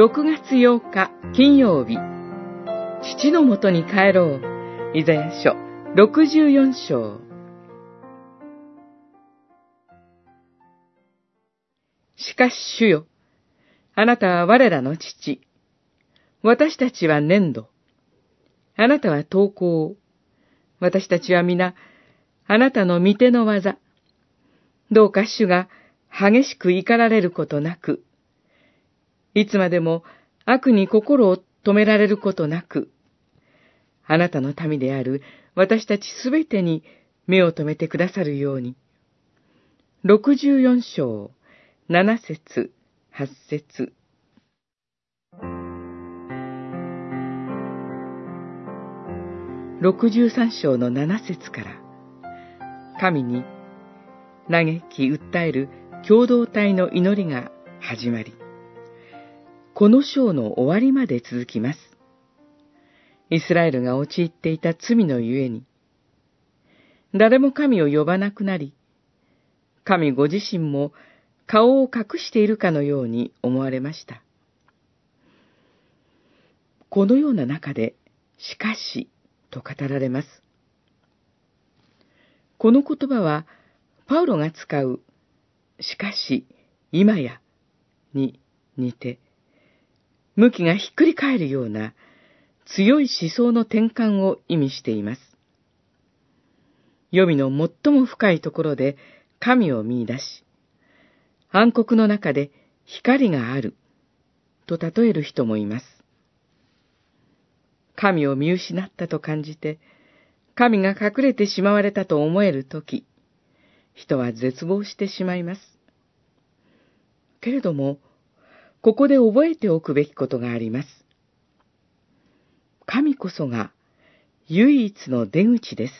6月8日金曜日、父のもとに帰ろう。イザヤ書64章。しかし主よ、あなたは我らの父。私たちは粘土。あなたは投稿。私たちは皆、あなたの御手の技。どうか主が激しく怒られることなく、いつまでも悪に心を止められることなく、あなたの民である私たちすべてに目を留めてくださるように。64章、7節、8節63章の7節から、神に嘆き訴える共同体の祈りが始まり、この章の終わりまで続きます。イスラエルが陥っていた罪のゆえに、誰も神を呼ばなくなり、神ご自身も顔を隠しているかのように思われました。このような中で、しかし、と語られます。この言葉は、パウロが使う、しかし、今や、に似て、向きがひっくり返るような強い思想の転換を意味しています。読みの最も深いところで神を見出し、暗黒の中で光があると例える人もいます。神を見失ったと感じて、神が隠れてしまわれたと思えるとき、人は絶望してしまいます。けれども、ここで覚えておくべきことがあります。神こそが唯一の出口です。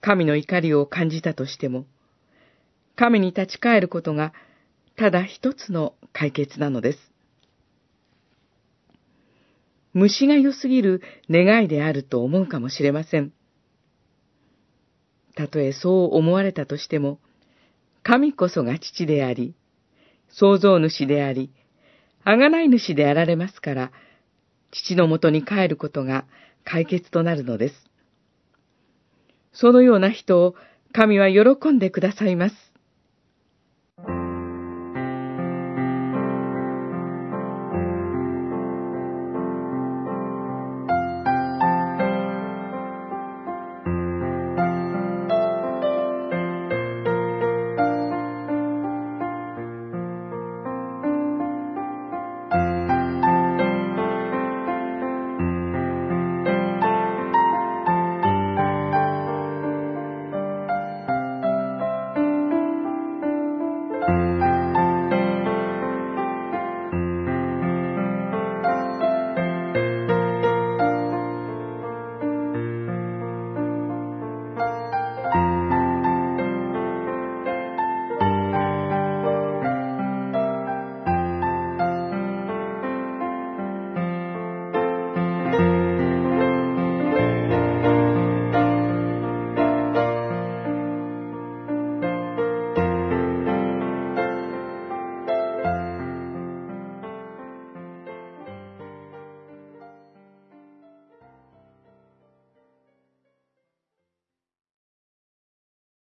神の怒りを感じたとしても、神に立ち返ることがただ一つの解決なのです。虫が良すぎる願いであると思うかもしれません。たとえそう思われたとしても、神こそが父であり、創造主であり、あがない主であられますから、父のもとに帰ることが解決となるのです。そのような人を神は喜んでくださいます。